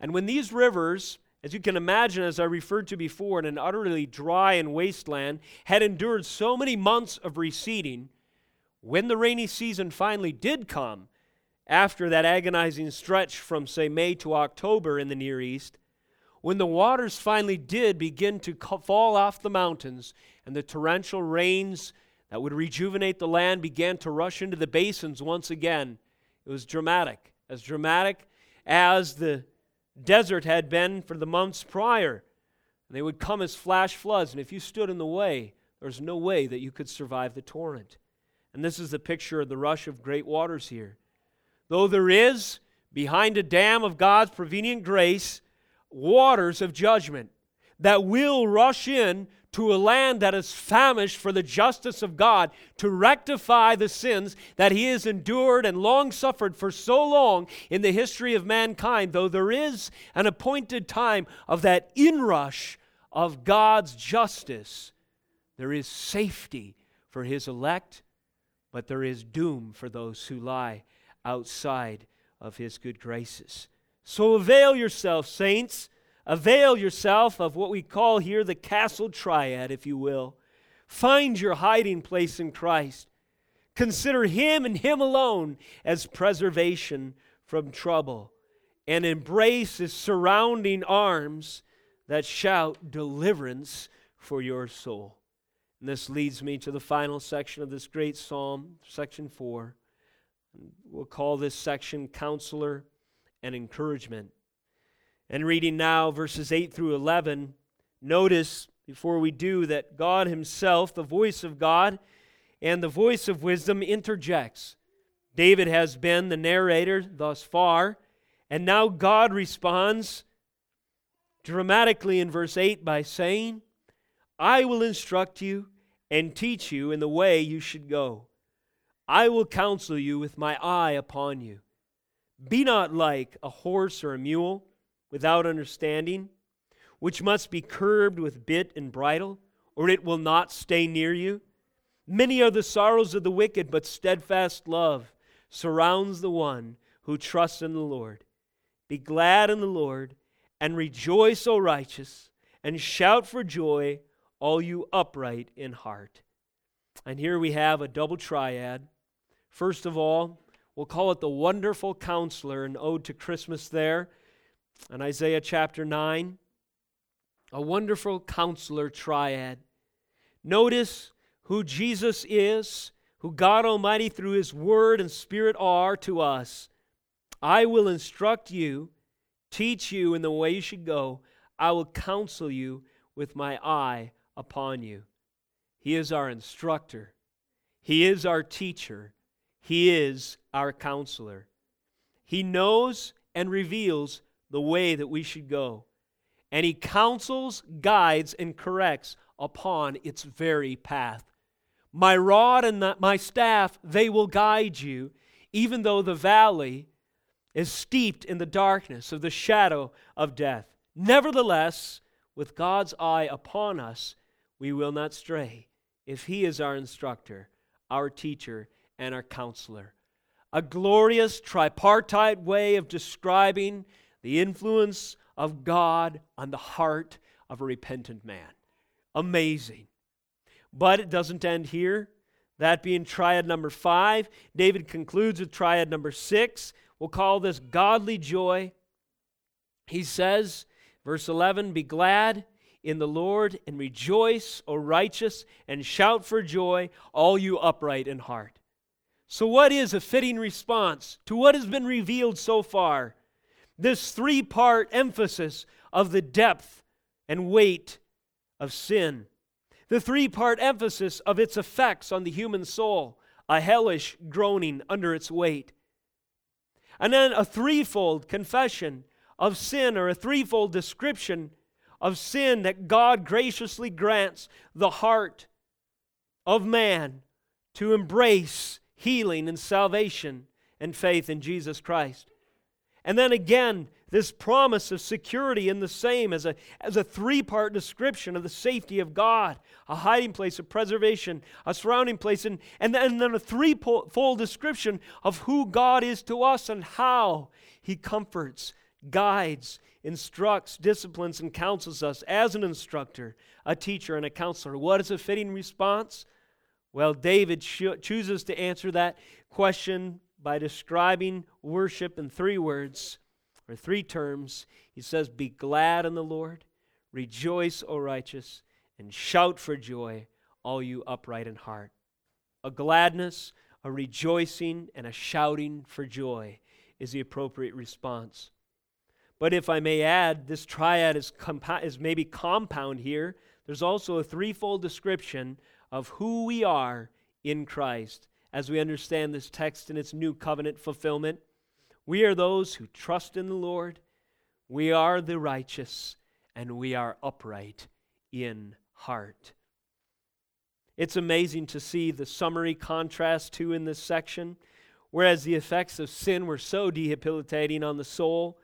And when these rivers, as you can imagine, as I referred to before, in an utterly dry and wasteland, had endured so many months of receding, when the rainy season finally did come, after that agonizing stretch from, say, May to October in the Near East, when the waters finally did begin to fall off the mountains and the torrential rains that would rejuvenate the land began to rush into the basins once again, it was dramatic, as dramatic as the desert had been for the months prior. And they would come as flash floods, and if you stood in the way, there was no way that you could survive the torrent. And this is the picture of the rush of great waters here. Though there is, behind a dam of God's prevenient grace, waters of judgment that will rush in to a land that is famished for the justice of God to rectify the sins that He has endured and long suffered for so long in the history of mankind, though there is an appointed time of that inrush of God's justice, there is safety for His elect but there is doom for those who lie outside of his good graces. So avail yourself, saints. Avail yourself of what we call here the castle triad, if you will. Find your hiding place in Christ. Consider Him and Him alone as preservation from trouble, and embrace His surrounding arms that shout deliverance for your soul. And this leads me to the final section of this great psalm, section 4. We'll call this section Counselor and Encouragement. And reading now verses 8 through 11, notice before we do that God Himself, the voice of God, and the voice of wisdom interjects. David has been the narrator thus far, and now God responds dramatically in verse 8 by saying, I will instruct you and teach you in the way you should go. I will counsel you with my eye upon you. Be not like a horse or a mule without understanding, which must be curbed with bit and bridle, or it will not stay near you. Many are the sorrows of the wicked, but steadfast love surrounds the one who trusts in the Lord. Be glad in the Lord and rejoice, O righteous, and shout for joy all you upright in heart. And here we have a double triad. First of all, we'll call it the wonderful counselor, an ode to Christmas there in Isaiah chapter 9. A wonderful counselor triad. Notice who Jesus is, who God Almighty through His Word and Spirit are to us. I will instruct you, teach you in the way you should go. I will counsel you with my eye upon you. He is our instructor, He is our teacher, He is our counselor. He knows and reveals the way that we should go. And he counsels, guides, and corrects upon its very path. My rod and the, my staff, they will guide you, even though the valley is steeped in the darkness of the shadow of death. Nevertheless, with God's eye upon us, we will not stray if He is our instructor, our teacher, and our counselor. A glorious tripartite way of describing the influence of God on the heart of a repentant man. Amazing. But it doesn't end here. That being triad number five, David concludes with triad number six. We'll call this godly joy. He says, verse 11, Be glad in the Lord and rejoice, O righteous, and shout for joy, all you upright in heart. So, what is a fitting response to what has been revealed so far? This three part emphasis of the depth and weight of sin, the three part emphasis of its effects on the human soul, a hellish groaning under its weight. And then a threefold confession of sin or a threefold description of sin that God graciously grants the heart of man to embrace healing and salvation and faith in Jesus Christ. And then again, this promise of security in the same as a, as a three part description of the safety of God a hiding place, a preservation, a surrounding place, and, and, then, and then a threefold description of who God is to us and how He comforts, guides, instructs, disciplines, and counsels us as an instructor, a teacher, and a counselor. What is a fitting response? Well, David chooses to answer that question by describing worship in three words or three terms. He says, Be glad in the Lord, rejoice, O righteous, and shout for joy, all you upright in heart. A gladness, a rejoicing, and a shouting for joy is the appropriate response. But if I may add, this triad is, is maybe compound here. There's also a threefold description of who we are in Christ as we understand this text in its new covenant fulfillment. We are those who trust in the Lord, we are the righteous, and we are upright in heart. It's amazing to see the summary contrast, too, in this section. Whereas the effects of sin were so debilitating on the soul,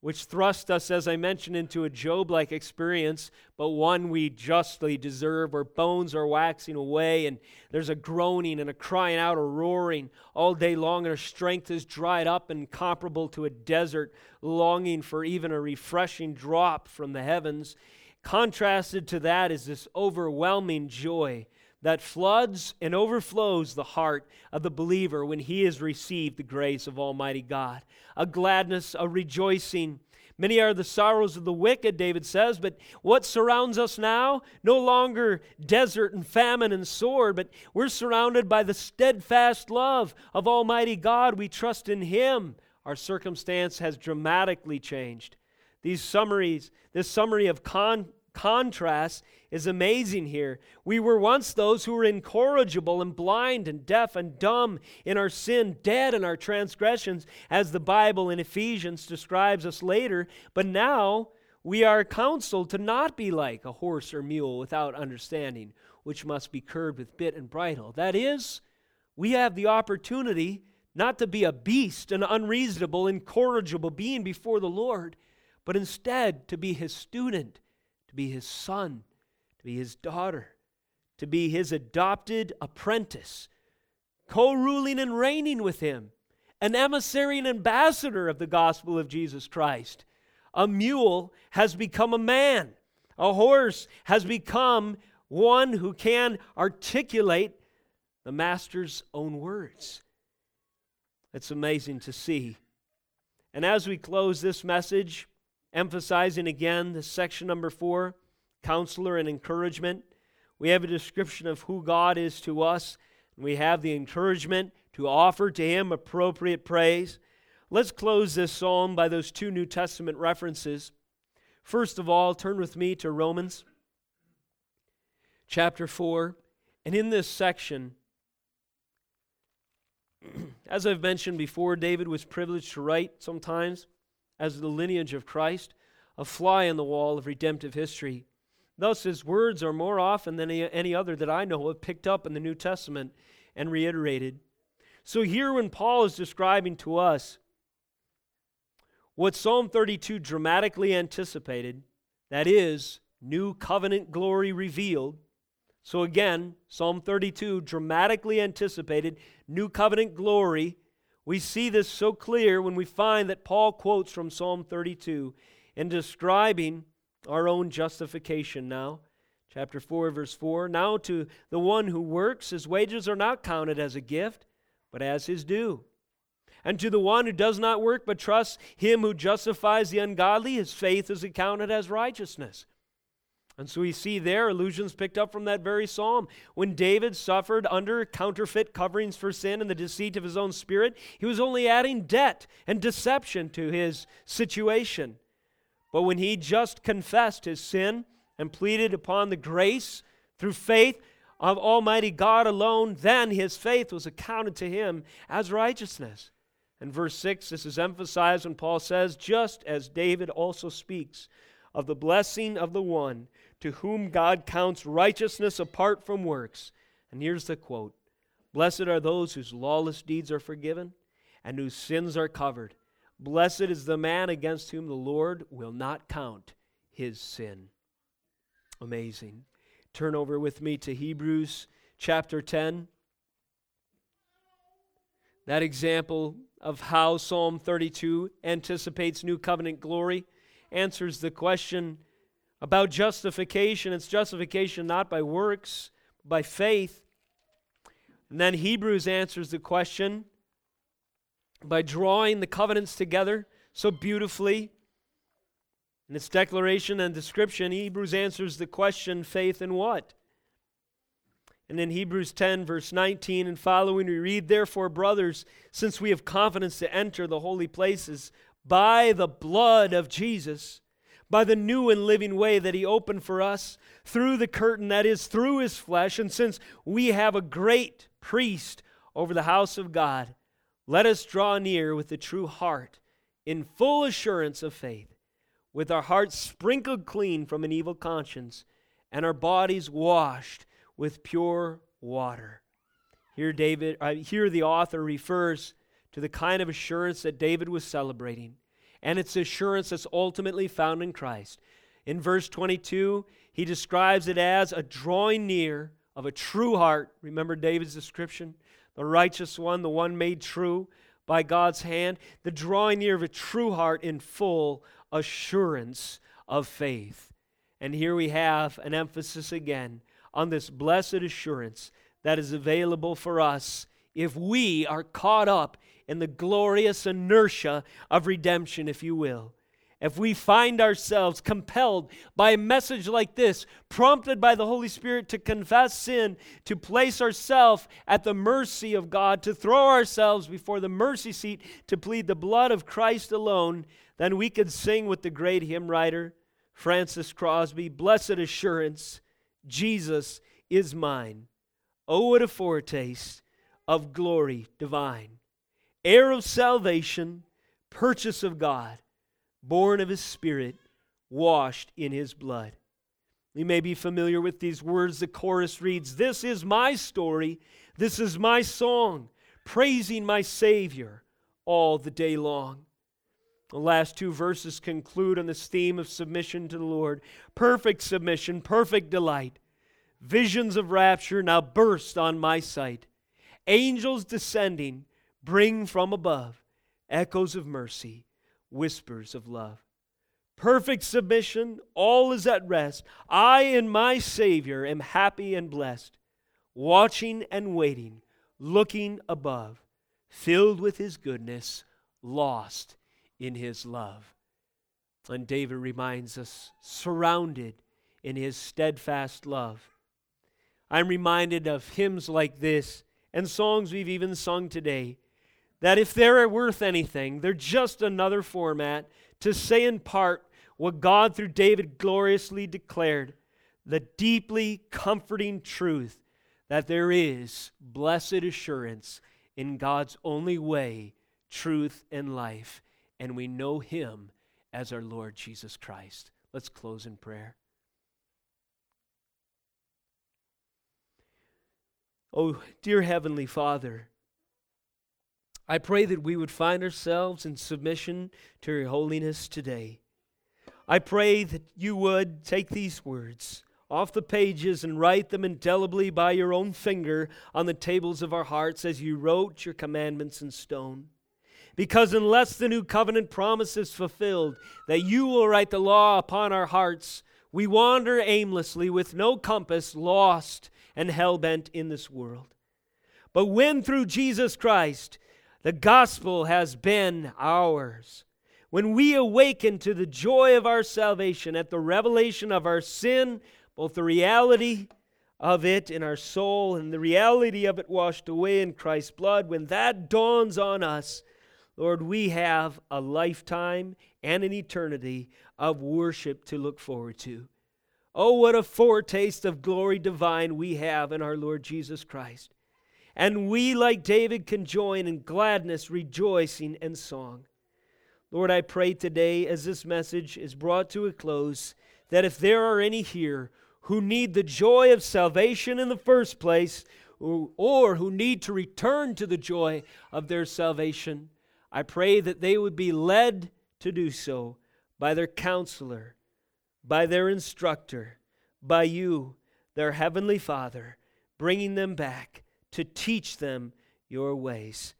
which thrust us, as I mentioned, into a Job like experience, but one we justly deserve, where bones are waxing away, and there's a groaning and a crying out, a roaring all day long, and our strength is dried up and comparable to a desert, longing for even a refreshing drop from the heavens. Contrasted to that is this overwhelming joy that floods and overflows the heart of the believer when he has received the grace of Almighty God. A gladness, a rejoicing. Many are the sorrows of the wicked, David says, but what surrounds us now? No longer desert and famine and sword, but we're surrounded by the steadfast love of Almighty God. We trust in Him. Our circumstance has dramatically changed. These summaries, this summary of con- contrast is amazing here. We were once those who were incorrigible and blind and deaf and dumb in our sin, dead in our transgressions, as the Bible in Ephesians describes us later. But now we are counseled to not be like a horse or mule without understanding, which must be curbed with bit and bridle. That is, we have the opportunity not to be a beast, an unreasonable, incorrigible being before the Lord, but instead to be his student, to be his son to be his daughter, to be his adopted apprentice, co ruling and reigning with him, an emissary and ambassador of the gospel of Jesus Christ. A mule has become a man, a horse has become one who can articulate the master's own words. It's amazing to see. And as we close this message, emphasizing again the section number four, counselor and encouragement. We have a description of who God is to us, and we have the encouragement to offer to Him appropriate praise. Let's close this psalm by those two New Testament references. First of all, turn with me to Romans chapter 4. And in this section, *clears throat* as I've mentioned before, David was privileged to write sometimes as the lineage of Christ, a fly in the wall of redemptive history. Thus, his words are more often than any other that I know of picked up in the New Testament and reiterated. So, here, when Paul is describing to us what Psalm 32 dramatically anticipated, that is, new covenant glory revealed. So, again, Psalm 32 dramatically anticipated new covenant glory. We see this so clear when we find that Paul quotes from Psalm 32 in describing our own justification now. Chapter 4, verse 4 Now to the one who works, his wages are not counted as a gift, but as his due. And to the one who does not work, but trusts him who justifies the ungodly, his faith is accounted as righteousness. And so we see there allusions picked up from that very psalm. When David suffered under counterfeit coverings for sin and the deceit of his own spirit, he was only adding debt and deception to his situation. But when he just confessed his sin and pleaded upon the grace through faith of Almighty God alone, then his faith was accounted to him as righteousness. In verse 6, this is emphasized when Paul says, Just as David also speaks of the blessing of the one to whom God counts righteousness apart from works. And here's the quote Blessed are those whose lawless deeds are forgiven and whose sins are covered. Blessed is the man against whom the Lord will not count his sin. Amazing. Turn over with me to Hebrews chapter 10. That example of how Psalm 32 anticipates new covenant glory answers the question about justification. It's justification not by works, by faith. And then Hebrews answers the question by drawing the covenants together so beautifully. In its declaration and description, Hebrews answers the question faith in what? And in Hebrews 10, verse 19 and following, we read, Therefore, brothers, since we have confidence to enter the holy places by the blood of Jesus, by the new and living way that he opened for us through the curtain that is through his flesh. And since we have a great priest over the house of God, let us draw near with a true heart in full assurance of faith, with our hearts sprinkled clean from an evil conscience and our bodies washed with pure water. Here, David, uh, here the author refers to the kind of assurance that David was celebrating and its assurance that's ultimately found in Christ. In verse 22, he describes it as a drawing near of a true heart. Remember David's description? The righteous one, the one made true by God's hand, the drawing near of a true heart in full assurance of faith. And here we have an emphasis again on this blessed assurance that is available for us if we are caught up in the glorious inertia of redemption, if you will. If we find ourselves compelled by a message like this, prompted by the Holy Spirit to confess sin, to place ourselves at the mercy of God, to throw ourselves before the mercy seat, to plead the blood of Christ alone, then we could sing with the great hymn writer, Frances Crosby, Blessed Assurance, Jesus is mine. Oh, what a foretaste of glory divine heir of salvation, purchase of God, born of his Spirit, washed in his blood. You may be familiar with these words. The chorus reads This is my story, this is my song, praising my Savior all the day long. The last two verses conclude on this theme of submission to the Lord perfect submission, perfect delight. Visions of rapture now burst on my sight. Angels descending, bring from above echoes of mercy, whispers of love. Perfect submission, all is at rest. I and my Savior am happy and blessed, watching and waiting, looking above, filled with His goodness, lost in His love. And David reminds us, surrounded in His steadfast love. I'm reminded of hymns like this and songs we've even sung today that if they're worth anything, they're just another format to say in part what God through David gloriously declared the deeply comforting truth that there is blessed assurance in God's only way, truth, and life, and we know him as our Lord Jesus Christ. Let's close in prayer. Oh, dear Heavenly Father, I pray that we would find ourselves in submission to your holiness today. I pray that you would take these words off the pages and write them indelibly by your own finger on the tables of our hearts as you wrote your commandments in stone. Because unless the new covenant promise is fulfilled, that you will write the law upon our hearts, we wander aimlessly with no compass, lost and hell bent in this world. But when through Jesus Christ the gospel has been ours. When we awaken to the joy of our salvation at the revelation of our sin, both the reality of it in our soul and the reality of it washed away in Christ's blood, when that dawns on us, Lord, we have a lifetime and an eternity of worship to look forward to. Oh, what a foretaste of glory divine we have in our Lord Jesus Christ. And we, like David, can join in gladness, rejoicing, and song. Lord, I pray today as this message is brought to a close that if there are any here who need the joy of salvation in the first place, or who need to return to the joy of their salvation, I pray that they would be led to do so by their counselor, by their instructor, by you, their heavenly Father, bringing them back to teach them your ways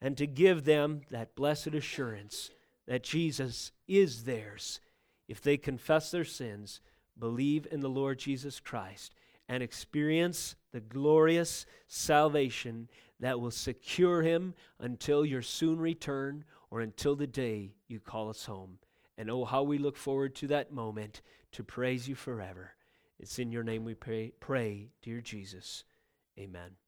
and to give them that blessed assurance that Jesus is theirs if they confess their sins, believe in the Lord Jesus Christ, and experience the glorious salvation that will secure him until your soon return or until the day you call us home. And oh, how we look forward to that moment to praise you forever. It's in your name we pray, pray dear Jesus. Amen.